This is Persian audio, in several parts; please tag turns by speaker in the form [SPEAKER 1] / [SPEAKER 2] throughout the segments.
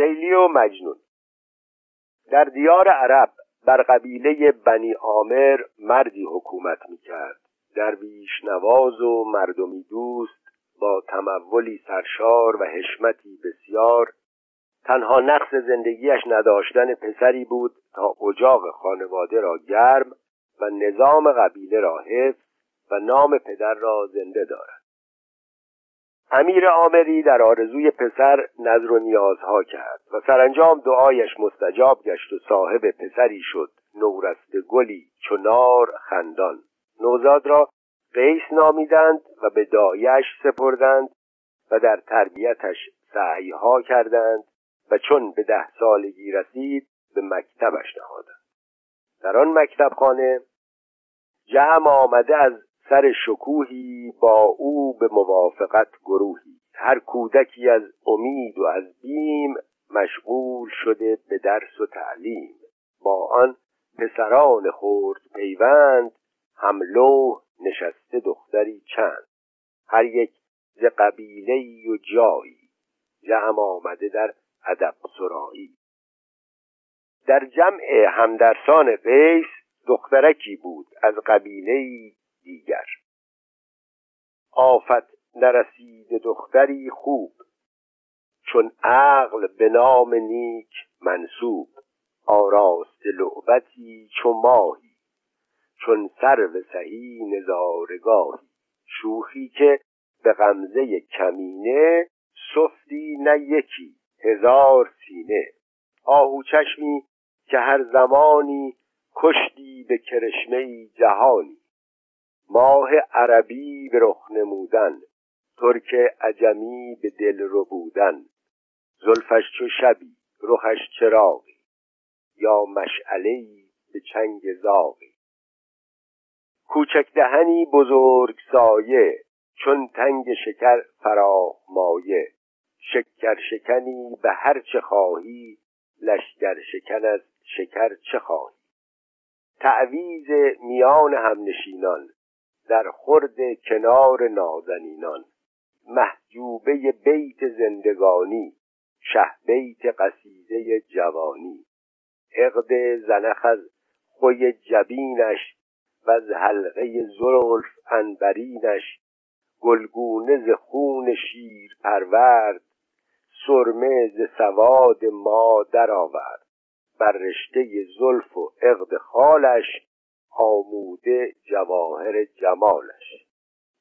[SPEAKER 1] لیلی و مجنون. در دیار عرب بر قبیله بنی آمر مردی حکومت می‌کرد. درویش نواز و مردمی دوست با تمولی سرشار و حشمتی بسیار تنها نقص زندگیش نداشتن پسری بود تا اجاق خانواده را گرم و نظام قبیله را حفظ و نام پدر را زنده دارد. امیر آمری در آرزوی پسر نظر و نیازها کرد و سرانجام دعایش مستجاب گشت و صاحب پسری شد نورست گلی چنار خندان. نوزاد را قیس نامیدند و به دایش سپردند و در تربیتش سعیها کردند و چون به ده سالگی رسید به مکتبش نهادند. در آن مکتب خانه جمع آمده از سر شکوهی با او به موافقت گروهی. هر کودکی از امید و از بیم مشغول شده به درس و تعلیم. با آن پسران خورد پیوند هملو نشسته دختری چند. هر یک ز قبیله و جایی جمع آمده در ادب سرایی. در جمع همدرسان قیس دخترکی بود از قبیله دیگر. آفت نرسید دختری خوب چون عقل به نام نیک منصوب آراست لعبتی چو ماهی چون سرو سهی نظارگاهی شوخی که به غمزه کمینه سفتی نه یکی هزار سینه. آهو چشمی که هر زمانی کشتی به کرشمه جهانی. ماه عربی به رخ نمودن ترک عجمی به دل رو بودن زلفش چو شبی رخش چراغی. یا مشعله به چنگ زاغی. کوچک دهنی بزرگ سایه چون تنگ شکر فراخ مایه. شکر شکنی به هر چه خواهی لشکر شکن از شکر چه خواهی. تعویز میان همنشینان در خرد کنار نازنینان محجوبه بیت زندگانی شه بیت قصیده جوانی. عقد زنخ از خوی جبینش و از حلقه زلف انبرینش. گلگونه ز خون شیر پرورد سرمه ز سواد ما درآورد بر رشته زلف و عقد خالش آموده جواهر جمالش.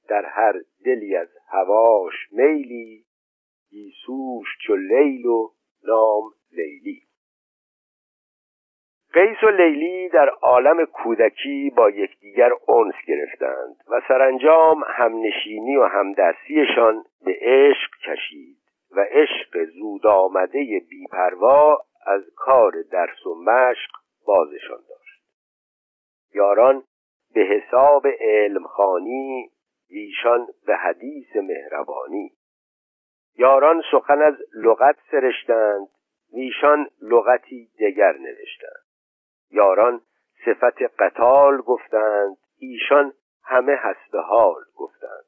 [SPEAKER 1] در هر دلی از هواش میلی گیسوش چو لیل و نام لیلی. قیس و لیلی در عالم کودکی با یکدیگر انس گرفتند و سرانجام همنشینی و همدرسیشان به عشق کشید و عشق زود آمده بیپروا از کار درس و مشق بازشان یاران به حساب علم خانی ایشان به حدیث مهربانی. یاران سخن از لغت سرشتند ایشان لغتی دگر نوشتند. یاران صفت قتال گفتند ایشان همه هست حال گفتند.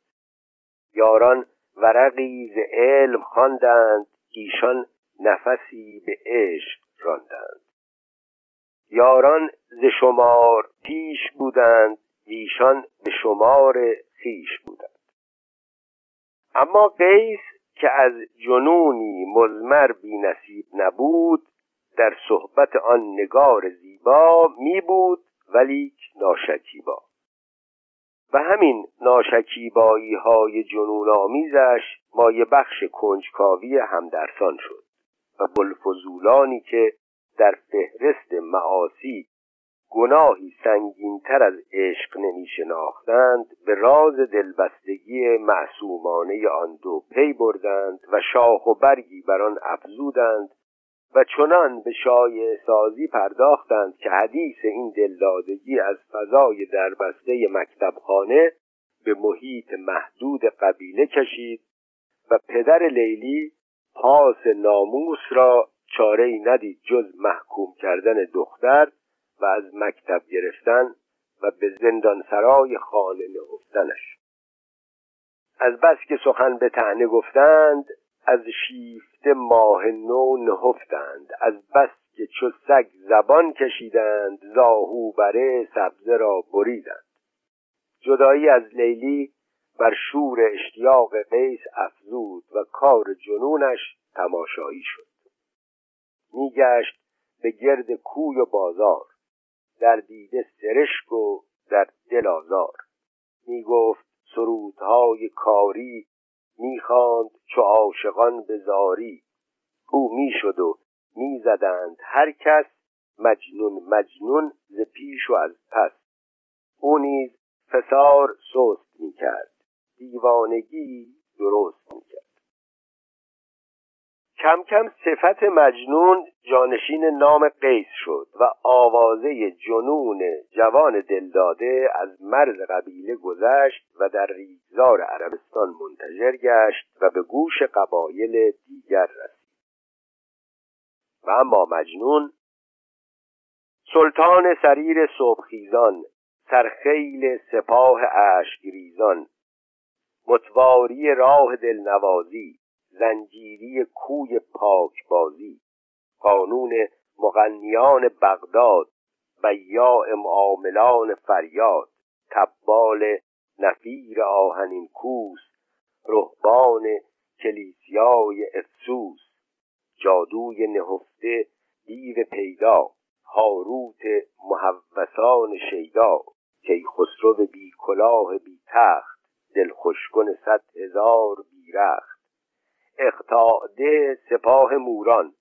[SPEAKER 1] یاران ورقی ز علم خواندند ایشان نفسی به عشق راندند. یاران ز شمار پیش بودند ایشان به شمار خیش بودند. اما قیس که از جنونی مزمر بی نصیب نبود در صحبت آن نگار زیبا می بود ولی ناشکیبا. و همین ناشکیبایی های جنون آمیزش مایه بخش کنجکاوی همدرسان شد و بلفزولانی که در فهرست معاصی گناهی سنگینتر از عشق نمی شناختند به راز دلبستگی معصومانه آن دو پی بردند و شاخ و برگی بر آن افزودند و چنان به شایع سازی پرداختند که حدیث این دلدادگی از فضای دربسته مکتبخانه به محیط محدود قبیله کشید و پدر لیلی پاس ناموس را چاره ای ندید جز محکوم کردن دختر و از مکتب گرفتن و به زندانسرای خانه نهفتنش از بس که سخن به تعنه گفتند از شیفته ماه نو نهفتند. از بس که چو سگ زبان کشیدند زاهو بره سبزه را بریدند. جدایی از لیلی بر شور اشتیاق قیس افزود و کار جنونش تماشایی شد. میگشت به گرد کوی و بازار در دیده سرشک و در دل آزار. می‌گفت سرودهای کاری می‌خواند چو عاشقان به زاری. او می‌شد و می‌زدند هر کس مجنون مجنون ز پیش و از پس. او نیز فسار سست می‌کرد دیوانگی درست می‌کرد. کم کم صفت مجنون جانشین نام قیس شد و آوازه جنون جوان دلداده از مرز قبیله گذشت و در ریگزار عربستان منتجر گشت و به گوش قبایل دیگر رسید. و اما مجنون سلطان سریر صبحخیزان سرخیل سپاه اشکریزان متواری راه دلنوازی زنجیری کوی پاکبازی قانون مغنیان بغداد بیاع معاملان فریاد تبال نفیر آهنین کوس رهبان کلیسیای افسوس جادوی نهفته دیو پیدا هاروت محوسان شیدا کیخسرو بی کلاه بی تخت دلخوشکن صد هزار بیرخت. اقتاده سپاه موران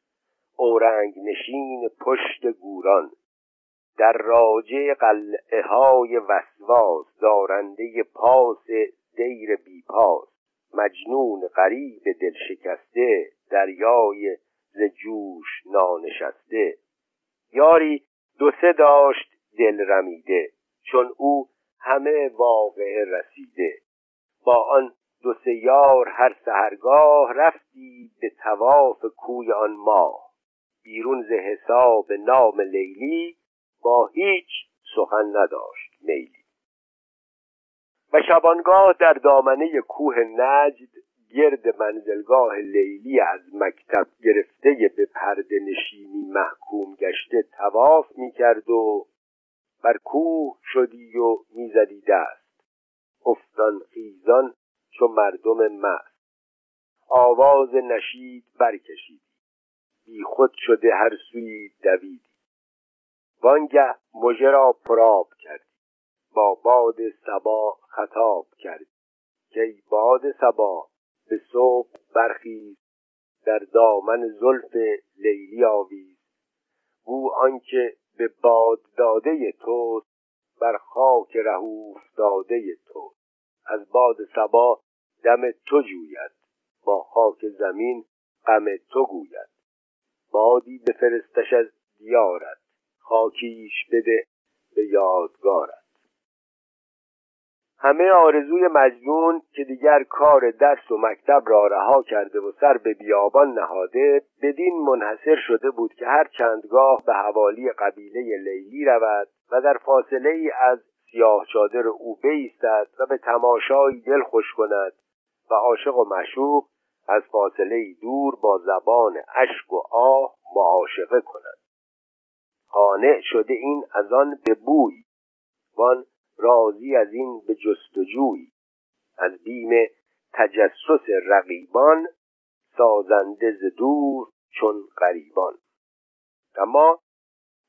[SPEAKER 1] اورنگ نشین پشت گوران. در راجه قلعه های وسواس دارنده پاس دیر بیپاس مجنون غریب دل شکسته دریای ز جوش نانشسته. یاری دو سه داشت دل رمیده چون او همه واقعه رسیده. با آن دو سه یار هر سهرگاه رفتی به تواف کوی آن ماه. بیرون ز حساب نام لیلی با هیچ سخن نداشت میلی. و شبانگاه در دامنه کوه نجد گرد منزلگاه لیلی از مکتب گرفته به پرده نشینی محکوم گشته تواف می‌کرد و بر کوه شدی و می‌زدی دست. افتان خیزان چو مردم مست. آواز نشید برکشیدی بی خود شده هر سوی دویدی وانگه مژه را پراب کردی با باد سبا خطاب کردی که باد سبا به صبح برخیز. در دامن زلف لیلی آویز. او آنکه به باد داده توست بر خاک رهوف داده تو از باد سبا دم تو جوید با خاک زمین غم تو گوید. بادی به فرستش از دیارت خاکیش بده به یادگارت. همه آرزوی مجنون که دیگر کار درس و مکتب را رها کرده و سر به بیابان نهاده بدین منحصر شده بود که هر چندگاه به حوالی قبیله لیلی رود و در فاصله ای از سیاه چادر او بیستد و به تماشای دل خوش کند. و عاشق و مشوق از فاصله دور با زبان اشک و آه معاشقه کند. قانع شده این از آن به بوی وان راضی از این به جستجوی. از بیم تجسس رقیبان سازنده ز دور چون غریبان. اما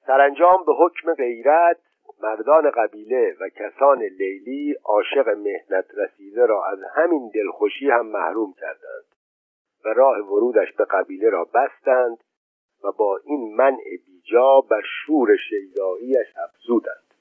[SPEAKER 1] سرانجام به حکم غیرت مردان قبیله و کسان لیلی عاشق مهنت رسیده را از همین دلخوشی هم محروم کردند و راه ورودش به قبیله را بستند و با این منع بیجا بر شور شیداییش افزودند.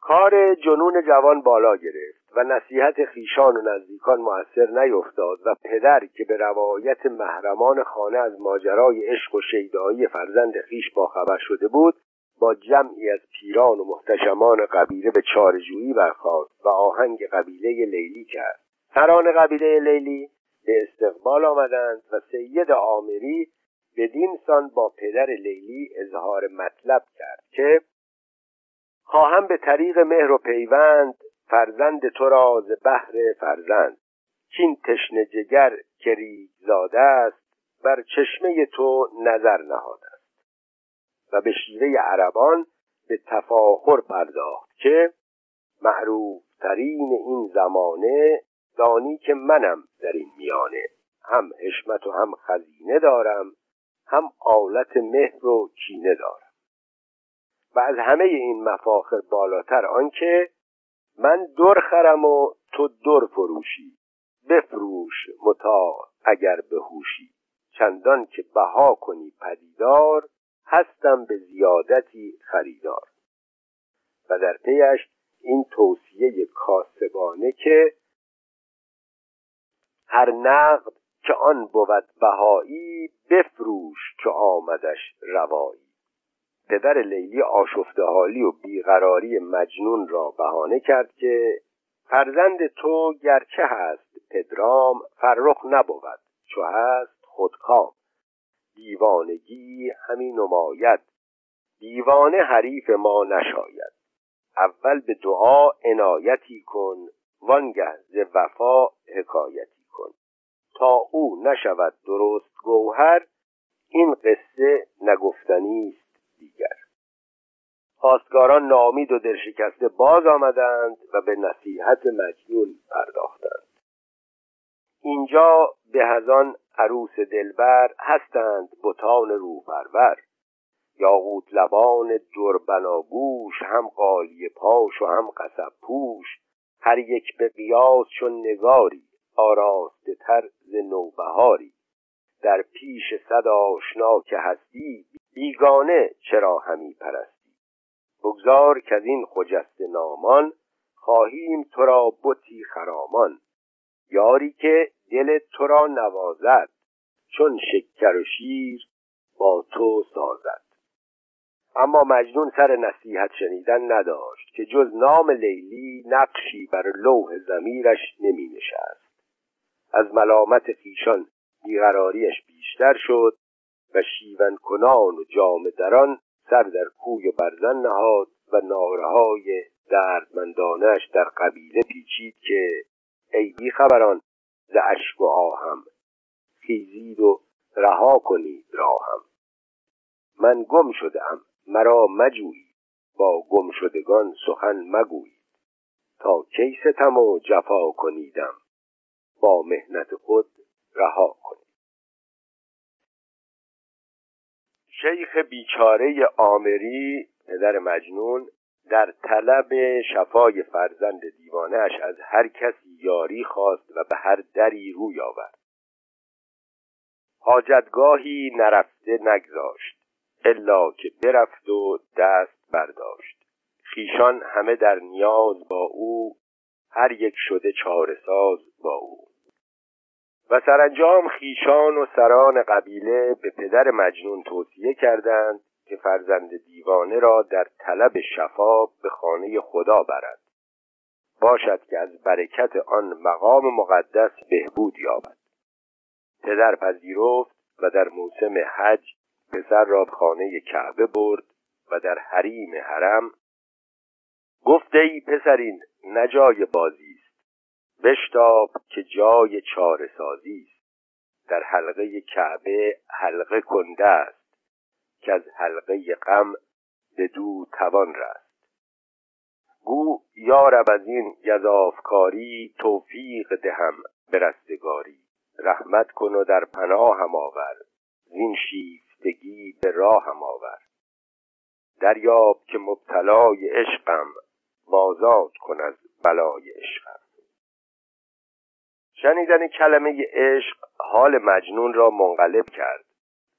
[SPEAKER 1] کار جنون جوان بالا گرفت و نصیحت خیشان و نزدیکان موثر نیفتاد و پدر که به روایت محرمان خانه از ماجرای عشق و شیدایی فرزند خیش باخبر شده بود با جمعی از پیران و محتشمان قبیله به چارجویی برخاست و آهنگ قبیله لیلی کرد. سران قبیله لیلی به استقبال آمدند و سید آمری بدین سان با پدر لیلی اظهار مطلب کرد که خواهم به طریق مهر و پیوند فرزند تو را ز بهر فرزند. چین تشنه جگر که زاده است بر چشمه تو نظر نهاده است و به شیوه عربان به تفاخر پرداخت که معروف ترین این زمانه دانی که منم در این میانه. هم حشمت و هم خزینه دارم هم آلت مهر و کینه دارم. و از همه این مفاخر بالاتر آنکه من در خرم و تو در فروشی. بفروش متا اگر به هوشی چندان که بها کنی پدیدار هستم به زیادتی خریدار. و در پیش این توصیه کاسبانه که هر نقد که آن بود بهایی بفروش که آمدش روایی. پدر لیلی آشفته حالی و بیقراری مجنون را بهانه کرد که فرزند تو گرچه هست پدرام فرخ نبود چو هست خودکام. دیوانگی همین نماید. دیوانه حریف ما نشاید. اول به دعا عنایتی کن وانگه ز وفا حکایتی کن. تا او نشود درست گوهر این قصه نگفتنی است دیگر. خواستگاران نامید و دلشکسته باز آمدند و به نصیحت مجنون پرداختند. اینجا به هزان عروس دلبر هستند بتان روپرور یاقوت لبان دربناگوش هم قالی پاش و هم قصب پوش. هر یک به قیاس چون نگاری آراسته تر ز نوبهاری. در پیش صد آشنا که هستی بیگانه چرا همی پرستی؟ بگذار که از این خجسته نامان خواهیم تو را بتی خرامان. یاری که دل تو را نوازد چون شکر و شیر با تو سازد. اما مجنون سر نصیحت شنیدن نداشت که جز نام لیلی نقشی بر لوح زمیرش نمی نشست. از ملامت خیشان بیقراریش بیشتر شد و شیون کنان و جام دران سر در کوی و برزن نهاد و نارهای دردمندانش در قبیله پیچید که ای خبران ز اشک و آهم خیزید و رها کنید راهم من گم شدم مرا مجویید. با گم شدگان سخن مگویید. تا کی ستم و جفا کنیدم؟ با مهنت خود رها کنید. شیخ بیچاره آمری پدر مجنون در طلب شفای فرزند دیوانهش از هر کسی یاری خواست و به هر دری روی آورد. حاجتگاهی نرفته نگذاشت الا که برفت و دست برداشت. خیشان همه در نیاز با او هر یک شده ساز با او. و سرانجام خیشان و سران قبیله به پدر مجنون توصیه کردند که فرزند دیوانه را در طلب شفا به خانه خدا برد. باشد که از برکت آن مقام مقدس بهبود یابد. پدر پذیرفت و در موسم حج پسر را به خانه کعبه برد و در حریم حرم گفت ای پسرین نجای بازی است. بشتاب که جای چاره سازی است. در حلقه کعبه حلقه کنده است. که از حلقه غم به دو توان رست. گو یارب از این گذافکاری توفیق دهم به رستگاری رحمت کن و در پناه هم آور. زین شیفتگی به راه هم آور. دریاب که مبتلای عشقم بازاد کن از بلای عشقم. شنیدن کلمه عشق حال مجنون را منقلب کرد.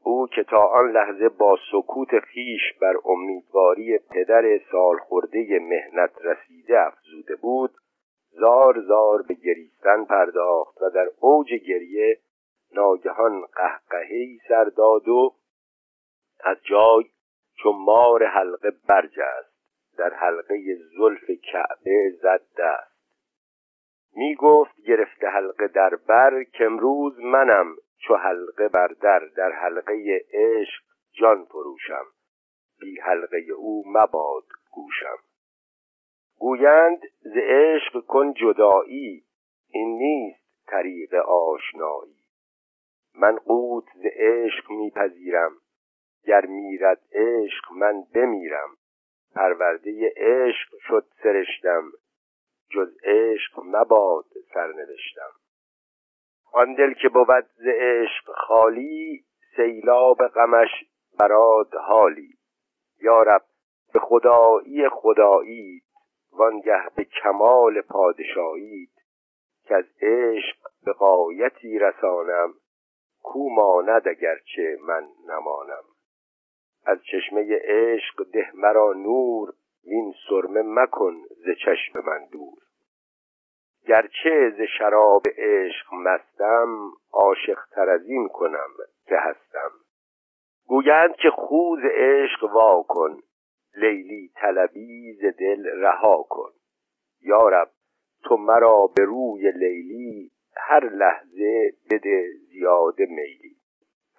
[SPEAKER 1] او که تا آن لحظه با سکوت خیش بر امیدواری پدر سالخورده مهنت رسیده افزوده بود زار زار به گریستن پرداخت و در اوج گریه ناگهان قهقهی سر داد و از جای چون مار حلقه برجست در حلقه زلف کعبه زد دست. می گفت گرفته حلقه در بر که امروز منم. چو حلقه بر در در حلقه عشق جان فروشم. بی حلقه او مباد گوشم. گویند ز عشق کن جدایی این نیست طریق آشنایی. من قوت ز عشق میپذیرم گر میرد عشق من بمیرم. پرورده عشق شد سرشتم جز عشق مباد سرنوشتم. آن دل که بود ز عشق خالی سیلاب غمش براد حالی. یارب به خدایی خدایید وانگه به کمال پادشاهید که از عشق به قایتی رسانم کو ماند اگرچه من نمانم. از چشمه عشق ده مرا نور وین سرمه مکن ز چشم من دور. گرچه ز شراب عشق مستم عاشق تر از این کنم که هستم. گویند که خوز عشق وا کن لیلی طلبی ز دل رها کن. یارب تو مرا به روی لیلی هر لحظه بده زیاده میلی.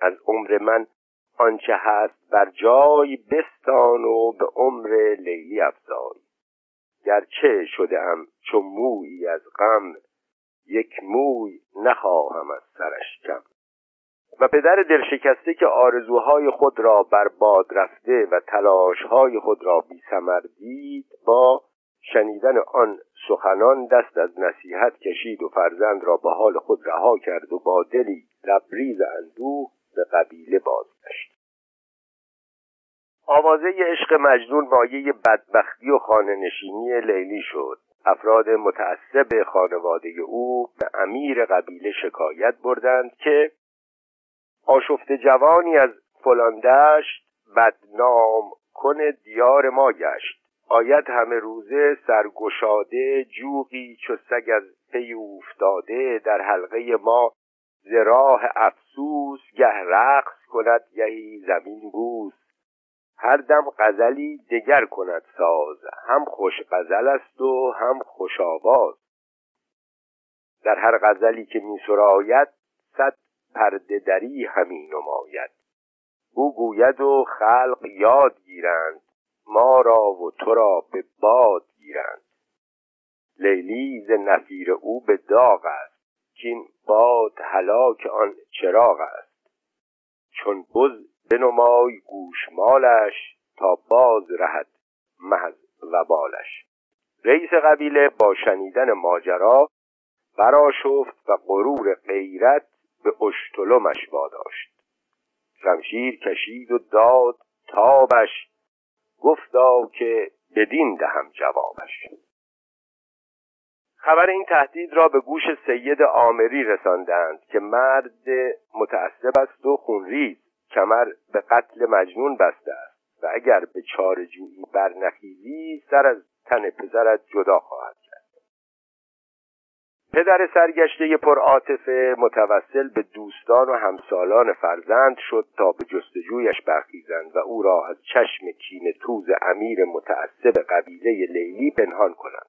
[SPEAKER 1] از عمر من آنچه هست بر جای بستان و به عمر لیلی افزای. گرچه شده ام چون مویی از غم یک موی نخواهم از سرش کم. و پدر دلشکسته که آرزوهای خود را بر باد رفته و تلاشهای خود را بی دید با شنیدن آن سخنان دست از نصیحت کشید و فرزند را به حال خود رها کرد و با دلی لبریز اندوه به قبیله بازگشت. آوازه عشق مجنون مایه بدبختی و خانه نشینی لیلی شد. افراد متعصب خانواده او به امیر قبیله شکایت بردند که آشفت جوانی از فلان دشت بدنام کن دیار ما گشت. آید همه روزه سرگشاده جوغی چو سگ از پی افتاده در حلقه ما. زراح افسوس گه رقص کند گهی زمین بوس. هر دم غزلی دگر کند ساز. هم خوش غزل است و هم خوش آواز. در هر غزلی که می سراید صد پرده دری همی نماید. او گوید و خلق یاد گیرند. ما را و تو را به باد گیرند. لیلی ز نفیر او به داغ است. کین باد هلاک آن چراغ است. چون بز بنمای گوشمالش تا باز رهد محض و بالش رئیس قبیله با شنیدن ماجرا براشفت و غرور غیرت به اشتلمش واداشت. شمشیر کشید و داد تابش گفتا که بدین دهم جوابش. خبر این تهدید را به گوش سید آمری رساندند که مرد متعصب است و خونریز. کمر به قتل مجنون بسته است و اگر به چارجویی برنخیزی سر از تن پسرت جدا خواهد کرد. پدر سرگشته پرعاطفه متوسل به دوستان و همسالان فرزند شد تا به جستجویش برخیزند و او را از چشم کین توز امیر متعصب قبیله لیلی پنهان کنند.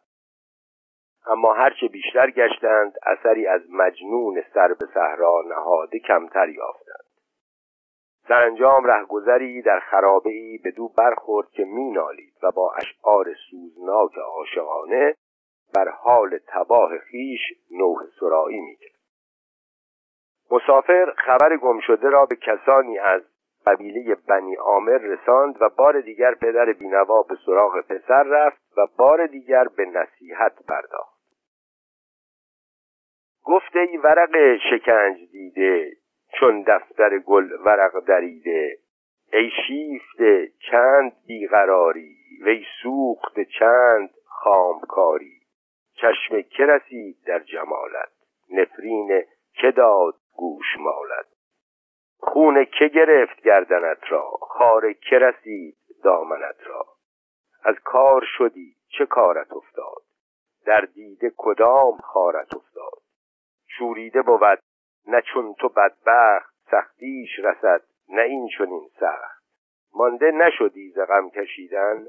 [SPEAKER 1] اما هرچه بیشتر گشتند اثری از مجنون سر به صحرا نهاده کمتر یافتند. سرانجام رهگذری در خرابه ای به دو برخورد که مینالید و با اشعار سوزناک عاشقانه بر حال تباه خیش نوح سرایی می‌کرد مسافر خبر گم شده را به کسانی از قبیله بنی عامر رساند و بار دیگر پدر بینوا به سراغ پسر رفت و بار دیگر به نصیحت پرداخت. گفته ای ورق شکنج دیده چون دفتر گل ورق دریده. ای شیفته چند بیقراری وی سوخت چند خامکاری. چشم که رسید در جمالت نفرین که داد گوش مالت. خون که گرفت گردنت را خار که رسید دامنت را. از کار شدی چه کارت افتاد؟ در دیده کدام خارت افتاد؟ شوریده بود نه چون تو بدبخت سختیش رسد نه این چنین سخت. مانده نشدی ز غم کشیدن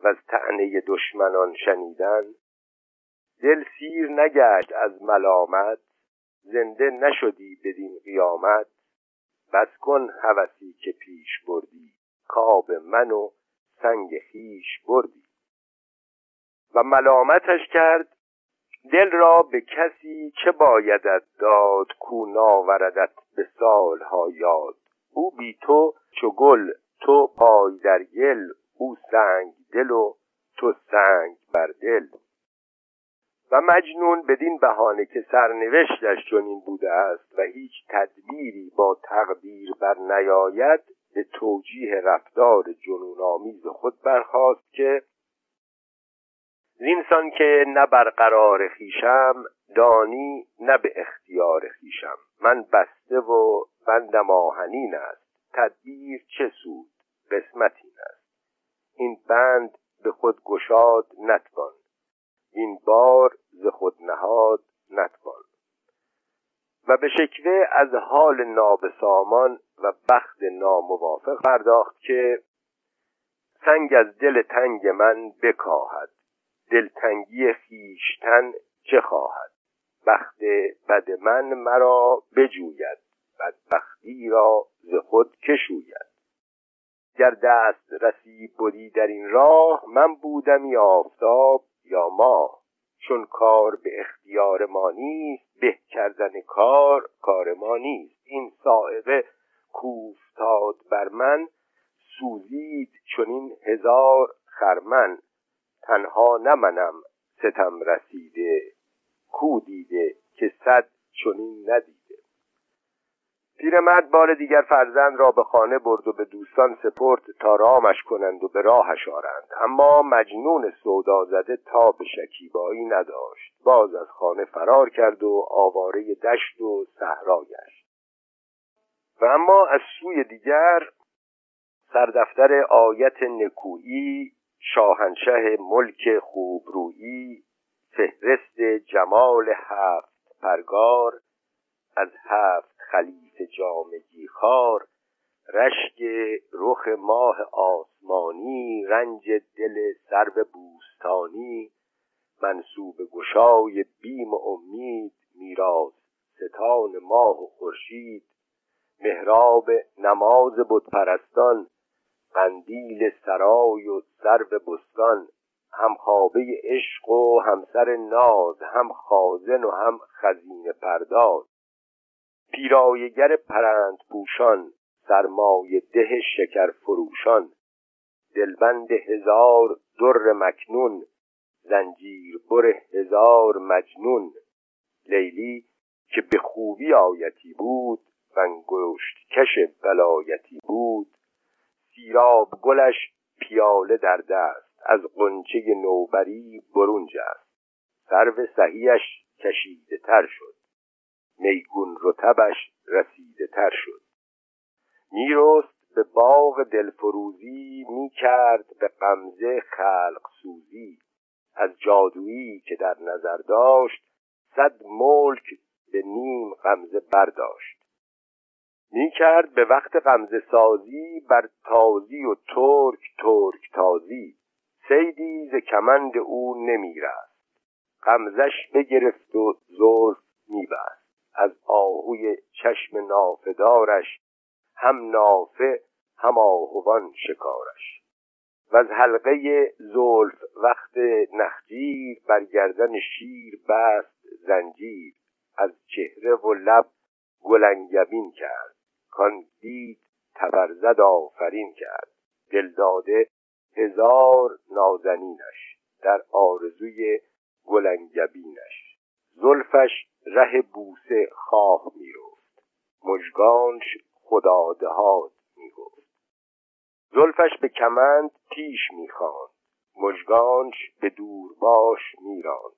[SPEAKER 1] و از تعنی دشمنان شنیدن. دل سیر نگشت از ملامت زنده نشدی بدین قیامت. بس کن هوسی که پیش بردی کاب من و سنگ خیش بردی. و ملامتش کرد دل را به کسی چه بایدت داد کو ناوردت به سالها یاد؟ او بی تو چو گل تو پای در گل او سنگ دل و تو سنگ بر دل. و مجنون بدین بهانه که سرنوشتش چنین بوده است و هیچ تدبیری با تقدیر بر نیاید به توجیه رفتار جنون آمیز خود برخواست که زینسان که نه برقرار خیشم دانی نه به اختیار خیشم من بسته و بندم آهنین است. تدبیر چه سود؟ قسمت این است. این بند به خود گشاد نتوان. این بار ز خود نهاد نتوان. و به شکوه از حال نابسامان و بخت ناموافق پرداخت که سنگ از دل تنگ من بکاهد. دلتنگی خیشتن چه خواهد؟ بخت بد من مرا بجوید بدبختی را ز خود کشوید گر دست رسی بودی در این راه من بودم آفتاب یا ماه. چون کار به اختیار ما نیست به کردن کار کار ما نیست. این سائقه کوفتاد بر من سوزید چنین هزار خرمن. تنها نمنم ستم رسیده. کو دیده که صد چنین ندیده. پیرمرد بار دیگر فرزند را به خانه برد و به دوستان سپرد تا رامش کنند و به راهش آرند. اما مجنون سودا زده تا به شکیبایی نداشت. باز از خانه فرار کرد و آواره دشت و صحرا گشت. و اما از سوی دیگر سردفتر آیت نکویی شاهنشه ملک خوبرویی فهرست جمال هفت پرگار از هفت خلیف جامگی خار رشک رخ ماه آسمانی رنج دل سرو بوستانی منصوب گشای بیم و امید میراث ستان ماه و خورشید محراب نماز بتپرستان قندیل سرای و سرو بستان هم خوابه عشق و همسر ناز هم خازن و هم خزینه پرداز. پیرایگر پرند پوشان سرمایه ده شکر فروشان دلبند هزار در مکنون زنجیر بر هزار مجنون. لیلی که به خوبی آیتی بود و انگشت کش بلایتی بود. سیراب گلش پیاله در دست. از قنچه نوبری برون جست سرو سهیش کشیده تر شد. میگون رتبش رسیده تر شد. میرست به باغ دلفروزی می‌کرد به قمزه خلق سوزی. از جادویی که در نظر داشت صد ملک به نیم غمزه برداشت. می‌کرد به وقت غمزه سازی بر تازی و ترک ترک تازی. سیدی ز کمند او نمیرست. غمزش بگرفت و زلف میبست. از آهوی چشم نافدارش هم نافه هم آهوان شکارش. و از حلقه زلف وقت نخجیر بر گردن شیر بست زنجیر. از چهره و لب گلنگبین کرد. کان دید تبرزد آفرین کرد. دلداده هزار نازنینش در آرزوی گلنگبینش. زلفش ره بوسه خواه می‌رفت. مژگانش خدادهاد می‌گفت. زلفش به کمند پیش می‌خواند. مژگانش به دور باش میراند.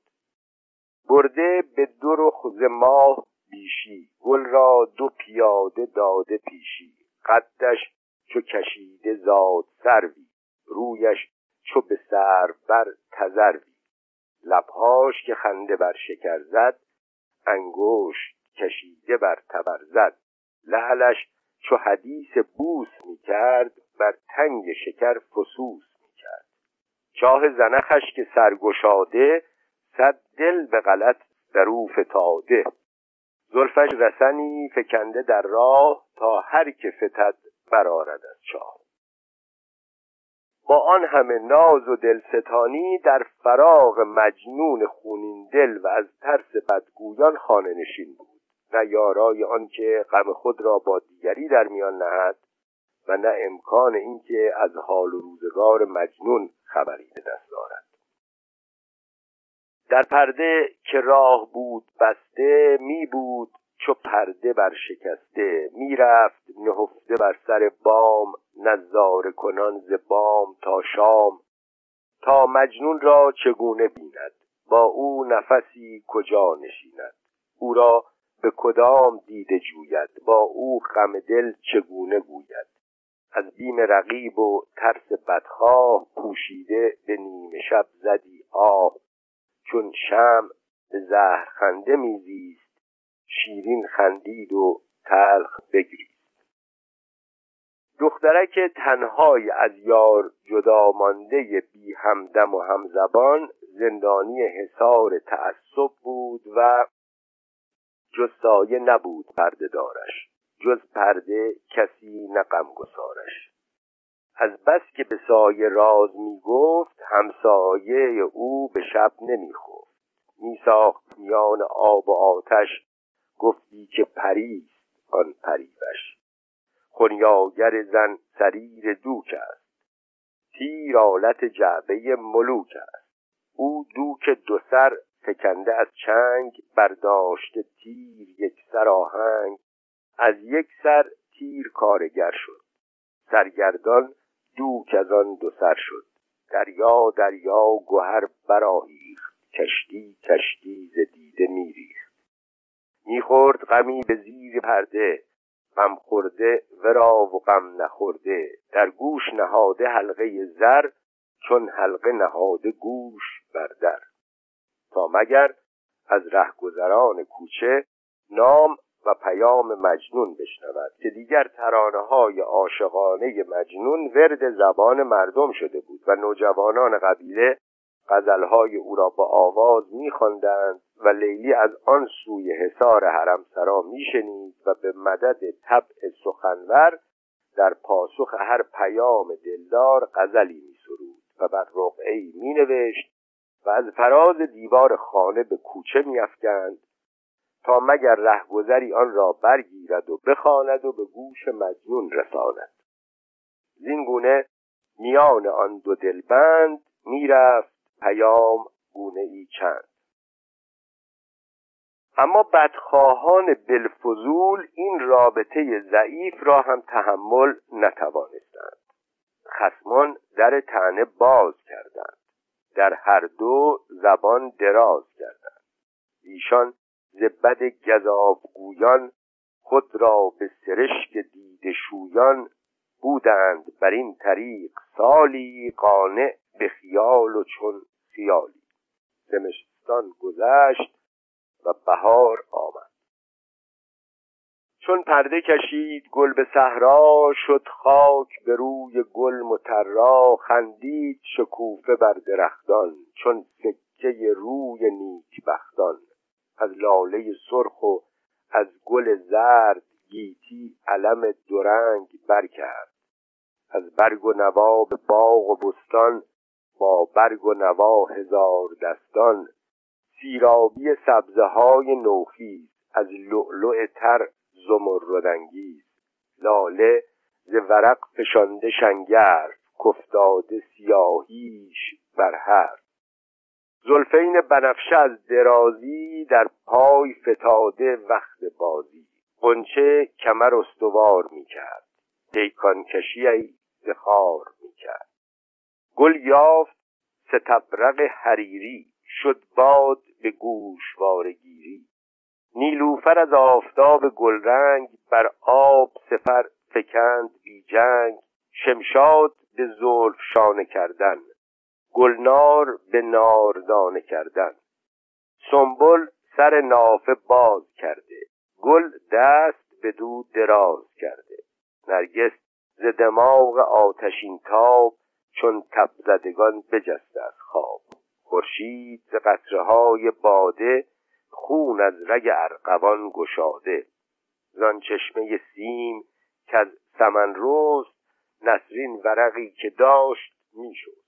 [SPEAKER 1] برده به دو رخ ز ماه بیشی گل را دو پیاده داده پیشی قدش چو کشیده زاد سروی رویش چو به سر بر تذروی لبهاش که خنده بر شکر زد انگشت کشیده بر تبر زد. لعلش چو حدیث بوس می کرد بر تنگ شکر فسوس می کرد. چاه زنخش که سرگشاده صد دل به غلط در او فتاده زلفش رسنی فکنده در راه تا هر که فتد برارد از چاه. با آن همه ناز و دلستانی در فراغ مجنون خونین دل و از ترس بدگویان خانه نشین بود. نه یارای آنکه غم خود را با دیگری در میان نهد و نه امکان اینکه از حال و روزگار مجنون خبری به دست دارد در پرده که راه بود بسته می بود چو پرده بر شکسته می‌رفت نهفته بر سر بام نظاره کنان ز بام تا شام. تا مجنون را چگونه بیند؟ با او نفسی کجا نشیند؟ او را به کدام دیده جوید؟ با او غم دل چگونه گوید؟ از بیم رقیب و ترس بدخواه پوشیده به نیمه شب زدی آه. چون شم به زهر خنده میزیست شیرین خندید و تلخ بگریست. دخترک تنهای از یار جدا مانده بی همدم و همزبان زندانی حصار تعصب بود و جز سایه نبود پرده دارش جز پرده کسی نه گسارش از بس که به سایه راز می گفت همسایه او به شب نمی می ساخت میان آب و آتش گفتی که پریست آن پریوش. خونیاگر زن سریر دوک است. تیر آلت جعبه ملوک است. او دوک دو سر فکنده از چنگ برداشته تیر یک سر آهنگ. از یک سر تیر کارگر شد. سرگردان دوک از آن دو سر شد. دریا دریا گوهر برآهیخت. کشتی کشتی ز دیده میریخت. می‌خورد غمی به زیر پرده. غم خورده ورا و غم نخورده. در گوش نهاده حلقه زر چون حلقه نهاده گوش بر در. تا مگر از رهگذران کوچه نام و پیام مجنون بشنود که دیگر ترانه های عاشقانه مجنون ورد زبان مردم شده بود و نوجوانان قبیله غزلهای او را با آواز میخواندند و لیلی از آن سوی حصار حرمسرا میشنید و به مدد طبع سخنور در پاسخ هر پیام دلدار غزلی میسرود و بر رقعهای مینوشت و از فراز دیوار خانه به کوچه میافکند تا مگر رهگذری آن را برگیرد و بخواند و به گوش مجنون رساند. زین گونه میان آن دو دلبند می‌رفت پیام گونه ای چند. اما بدخواهان بلفضول این رابطه ضعیف را هم تحمل نتوانستند. خسمان در تنه باز کردند. در هر دو زبان دراز کردند. ایشان ز بد گذابگویان خود را به سرشک دیده شویان بودند بر این طریق سالی قانع به خیال و چون خیالی زمستان گذشت و بهار آمد. چون پرده کشید گل به صحرا شد خاک به روی گل مترا خندید شکوفه بر درختان چون سکه روی نیک بختان از لاله سرخ و از گل زرد گیتی علم درنگ برکرد. از برگ و نوا به باغ و بستان با برگ و نوا هزار دستان. سیرابی سبزه های نوخیز از لؤلؤ تر زمردانگیز لاله ز ورق فشانده شنگر کفتاده سیاهیش بر هر زلفین بنفشه از درازی در پای فتاده وقت بازی. قنچه کمر استوار می‌کرد. دیکان کشی زخار می‌کرد. گل یافت ستبرق حریری شد باد به گوشوارگیری نیلوفر از آفتاب گلرنگ بر آب سفر فکند بی جنگ. شمشاد به زلف شانه کردن. گلنار به ناردانه کردن. سنبل سر نافه باز کرده. گل دست به دو دراز کرده. نرگس ز دماغ آتشین تاب چون تب زدگان بجسته از خواب. خورشید ز قطره های باده خون از رگ ارقوان گشاده. زان چشمه سیم که از سمن رست نسرین ورقی که داشت می‌شد.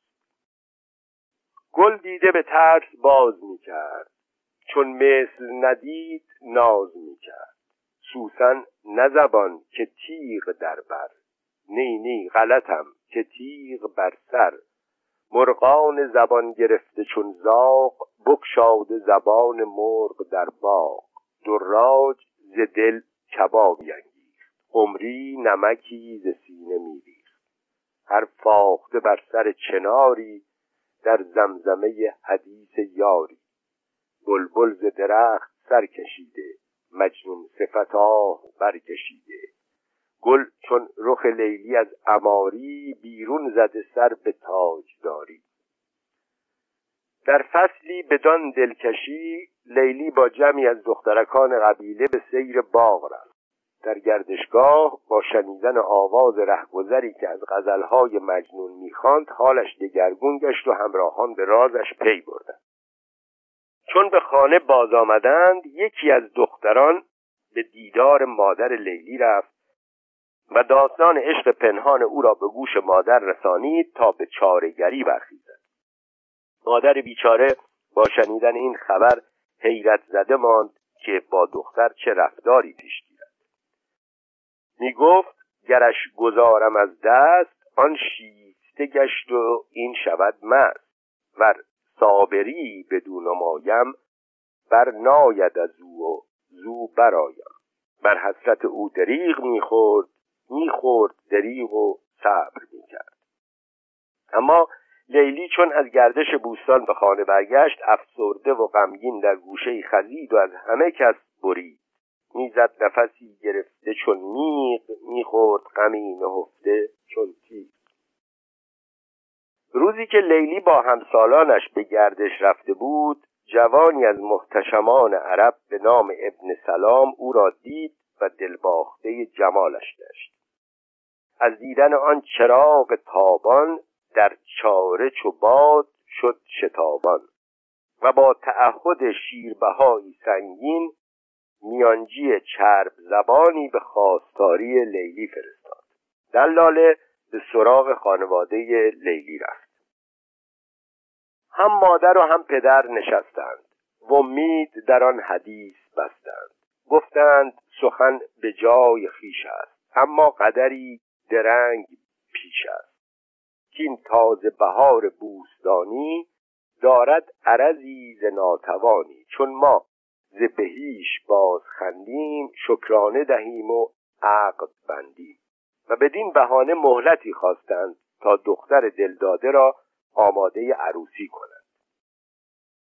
[SPEAKER 1] گل دیده به ترس باز می‌کرد. چون مثل ندید ناز می‌کرد. سوسن نزبان که تیغ در بر. نی نی غلطم که تیغ بر سر. مرغان زبان گرفته چون زاغ بکشاده زبان مرغ در باغ. دراج ز دل کبابی انگیخت. عمری نمکی ز سینه میریخت. هر فاخته بر سر چناری در زمزمه حدیث یاری. بلبل ز درخت سر کشیده مجنون صفتا برکشیده. گل چون رخ لیلی از اماری بیرون زده سر به تاج داری. در فصلی بدان دلکشی لیلی با جمعی از دخترکان قبیله به سیر باغ رفت. در گردشگاه با شنیدن آواز رهگذری که از غزلهای مجنون می‌خواند حالش دگرگون گشت و همراهان به رازش پی بردند. چون به خانه باز آمدند یکی از دختران به دیدار مادر لیلی رفت و داستان عشق پنهان او را به گوش مادر رسانید تا به چارگری برخیزد. مادر بیچاره با شنیدن این خبر حیرت زده ماند که با دختر چه رفتاری پیش می گفت گرش گذارم از دست آن شیفته گشت و این شود مست. ور صابری بدون مایم بر ناید از او و زو برایم بر حسرت او دریغ می‌خورد می‌خورد دریغ و صبر می‌کرد. اما لیلی چون از گردش بوستان به خانه برگشت افسرده و غمگین در گوشه خزید و از همه کس برید. می‌زد نفسی گرفته چون میغ می‌خورد غمی نهفته چون تیغ روزی که لیلی با همسالانش به گردش رفته بود جوانی از محتشمان عرب به نام ابن سلام او را دید و دلباخته جمالش گشت از دیدن آن چراغ تابان در چاره چو باد شد شتابان و با تعهد شیربهایی سنگین میانجی چرب زبانی به خواستاری لیلی فرستاد. دلاله به سراغ خانواده لیلی رفت. هم مادر و هم پدر نشستند و امید در آن حدیث بستند. گفتند سخن به جای خیش است اما قدری درنگ پیش است. که این تازه بهار بوستانی دارد عرضی ز ناتوانی چون ما ز بهیش باز خندیم شکرانه دهیم و عقد بندیم. و بدین بهانه مهلتی خواستند تا دختر دلداده را آماده عروسی کنند.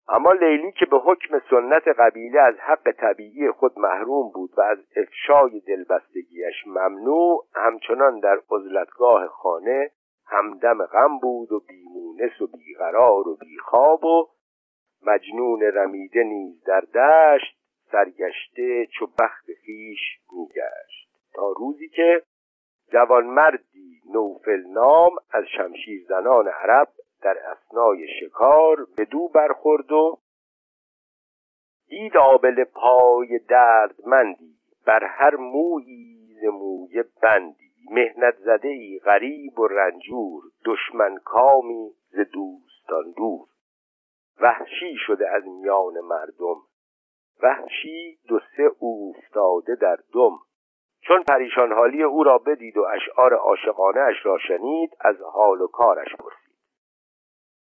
[SPEAKER 1] اما لیلی که به حکم سنت قبیله از حق طبیعی خود محروم بود و از افشای دلبستگیش ممنوع همچنان در عزلتگاه خانه همدم غم بود و بیمونس و بیقرار و بیخواب و مجنون رمیده نیز در دشت سرگشته چو بخت خیش میگشت. تا روزی که جوانمردی نوفل نام از شمشیر زنان عرب در اسنای شکار به دو برخورد و دید آبل پای دردمندی بر هر مویی ز بندی. مهنت زده ای غریب و رنجور دشمن کامی ز دوستان دور. وحشی شده از میان مردم. وحشی دو سه اوفتاده در دم. چون پریشان حالی او را بدید و اشعار عاشقانه اش را شنید از حال و کارش پرسید.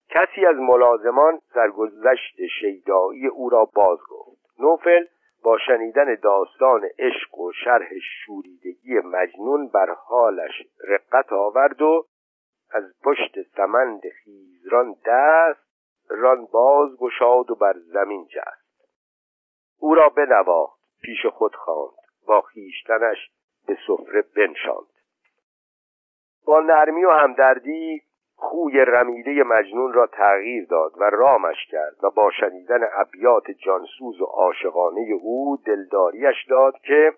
[SPEAKER 1] کسی از ملازمان سرگذشت شیدایی او را باز گفت. نوفل با شنیدن داستان عشق و شرح شوریدگی مجنون بر حالش رقت آورد و از پشت سمند خیزران دست ران باز گشاد و بر زمین جست. او را بنواخت پیش خود خواند با خیشتنش به سفره بنشاند. با نرمی و همدردی خوی رمیده مجنون را تغییر داد و رامش کرد و با شنیدن ابیات جانسوز و عاشقانه او دلداریش داد که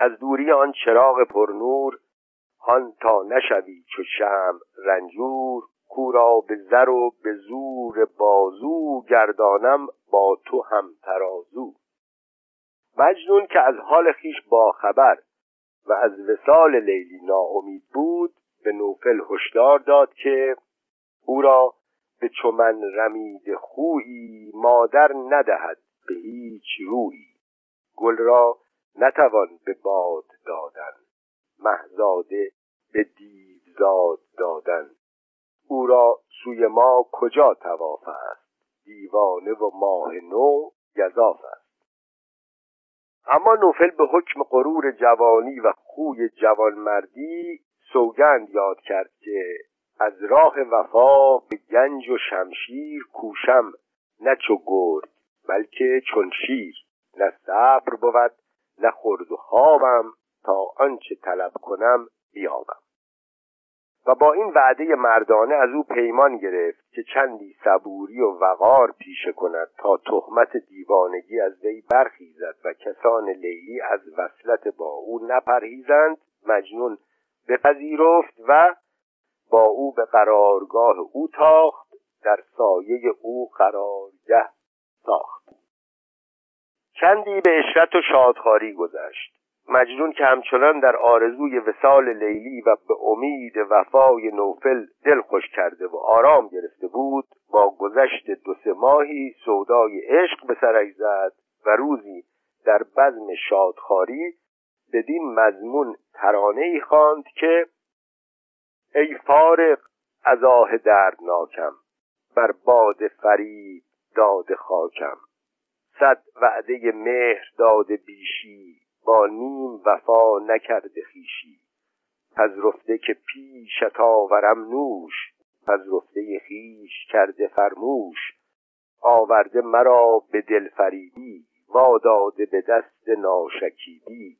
[SPEAKER 1] از دوری آن چراغ پرنور هان تا نشوی چو شم رنجور کورا به زر و به زور بازو گردانم با تو هم ترازو. مجنون که از حال خیش باخبر و از وسال لیلی ناامید بود به نوفل هشدار داد که او را به چمن رمید خویی مادر ندهد به هیچ رویی. گل را نتوان به باد دادن. محزاده به دیوزاد دادن. او را سوی ما کجا تواف است؟ دیوانه و ماه نو گذاف است. اما نوفل به حکم غرور جوانی و خوی جوانمردی سوگند یاد کرد که از راه وفا به گنج و شمشیر کوشم نه چو گرد بلکه چون شیر. نه صبر بود نه خورد و خوابم تا آنچه طلب کنم بیابم. و با این وعده مردانه از او پیمان گرفت که چندی صبوری و وقار پیشه کند تا تهمت دیوانگی از وی برخیزد و کسان لیلی از وصلت با او نپرهیزند مجنون بپذیرفت و با او به قرارگاه او تاخت در سایه او قرارگه ساخت. چندی به اشرت و شادخاری گذشت. مجنون که همچنان در آرزوی وسال لیلی و به امید وفای نوفل دل خوش کرده و آرام گرفته بود با گذشت دو سه ماهی سودای عشق به سرش زد و روزی در بزم شادخاری بدین مضمون ترانه ای خواند که ای فارق از آه دردناکم بر باد فرید داد خاکم. صد وعده مهر داده بیشی با نیم وفا نکرده خیشی پذرفته که پیشت آورم نوش پذرفته خیش کرده فرموش. آورده مرا به دل فریبی داده به دست ناشکیبی.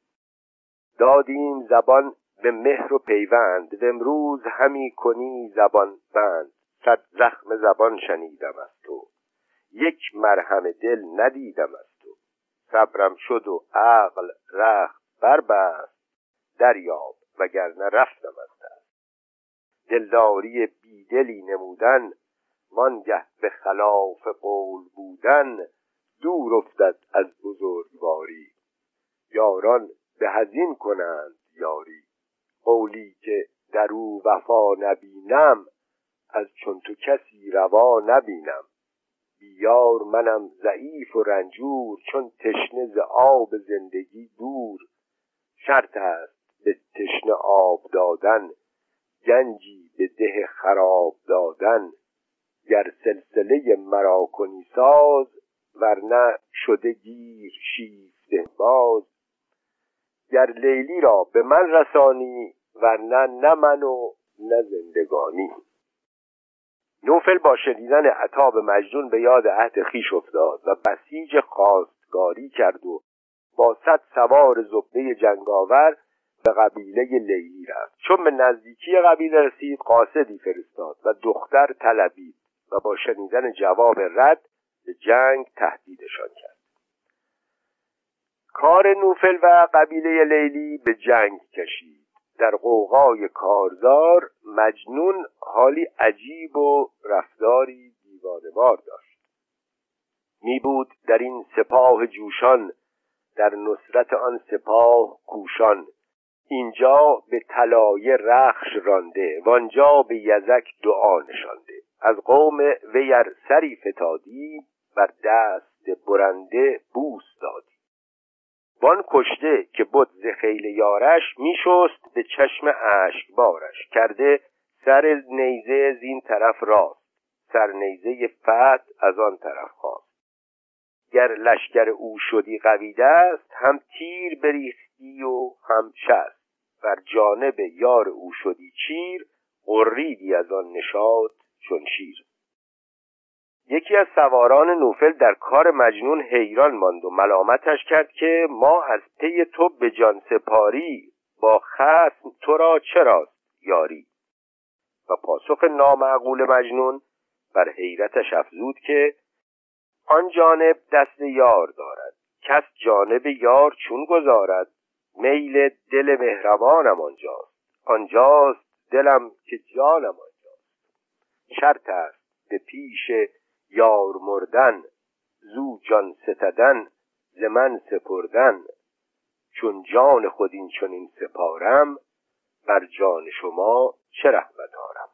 [SPEAKER 1] دادیم زبان به مهر و پیوند و امروز همی کنی زبان بند. صد زخم زبان شنیدم از تو. یک مرهم دل ندیدم از صبرم شد و عقل رخت بربست دریاب وگرنه رفتم از دست. دلداری بیدلی نمودن وانگه به خلاف قول بودن دور افتد از بزرگواری. یاران به هزین کنند یاری. قولی که در او وفا نبینم از چون تو کسی روا نبینم. بیار منم ضعیف و رنجور چون تشنه ز آب زندگی دور. شرط است به تشنه آب دادن گنجی به ده خراب دادن. گر سلسله مرا کنی ساز ورنه شده گیر شیفته باز. گر لیلی را به من رسانی ورنه نه من و نه زندگانی. نوفل با شنیدن عطاب مجنون به یاد عهد خیش افتاد و بسیج خواستگاری کرد و با صد سوار زبده جنگاور به قبیله لیلی رفت. چون به نزدیکی قبیله رسید قاصدی فرستاد و دختر طلبید و با شنیدن جواب رد به جنگ تهدیدشان کرد. کار نوفل و قبیله لیلی به جنگ کشید. در قوقای کارزار مجنون حالی عجیب و رفتاری دیوانوار داشت. می بود در این سپاه جوشان در نصرت آن سپاه کوشان. اینجا به طلایه رخش رانده وانجا به یزک دعا نشانده. از قوم ویر سری فتادی بر دست برنده بوس دادی. وان کشته که بود ز خیل یارش میشست به چشم اشک بارش کرده سر نیزه زین طرف راست سر نیزه فت از آن طرف خواست. گر لشکر او شدی قوی دست هم تیر بریختی و هم شست. بر جانب یار او شدی چیر قریدی از آن نشاد چون شیر. یکی از سواران نوفل در کار مجنون حیران ماند و ملامتش کرد که ما از پی تو به جان سپاری با خسم تو را چراست یاری؟ و پاسخ نامعقول مجنون بر حیرتش افزود که آن جانب دست یار دارد. کس جانب یار چون گذارد میل دل مهربانم آنجاست. آنجاست دلم که جانم آنجاست. شرط است به پیش یار مردن زو جان ستدن ز من سپردن. چون جان خود این چنین سپارم بر جان شما چه رحمت آرم.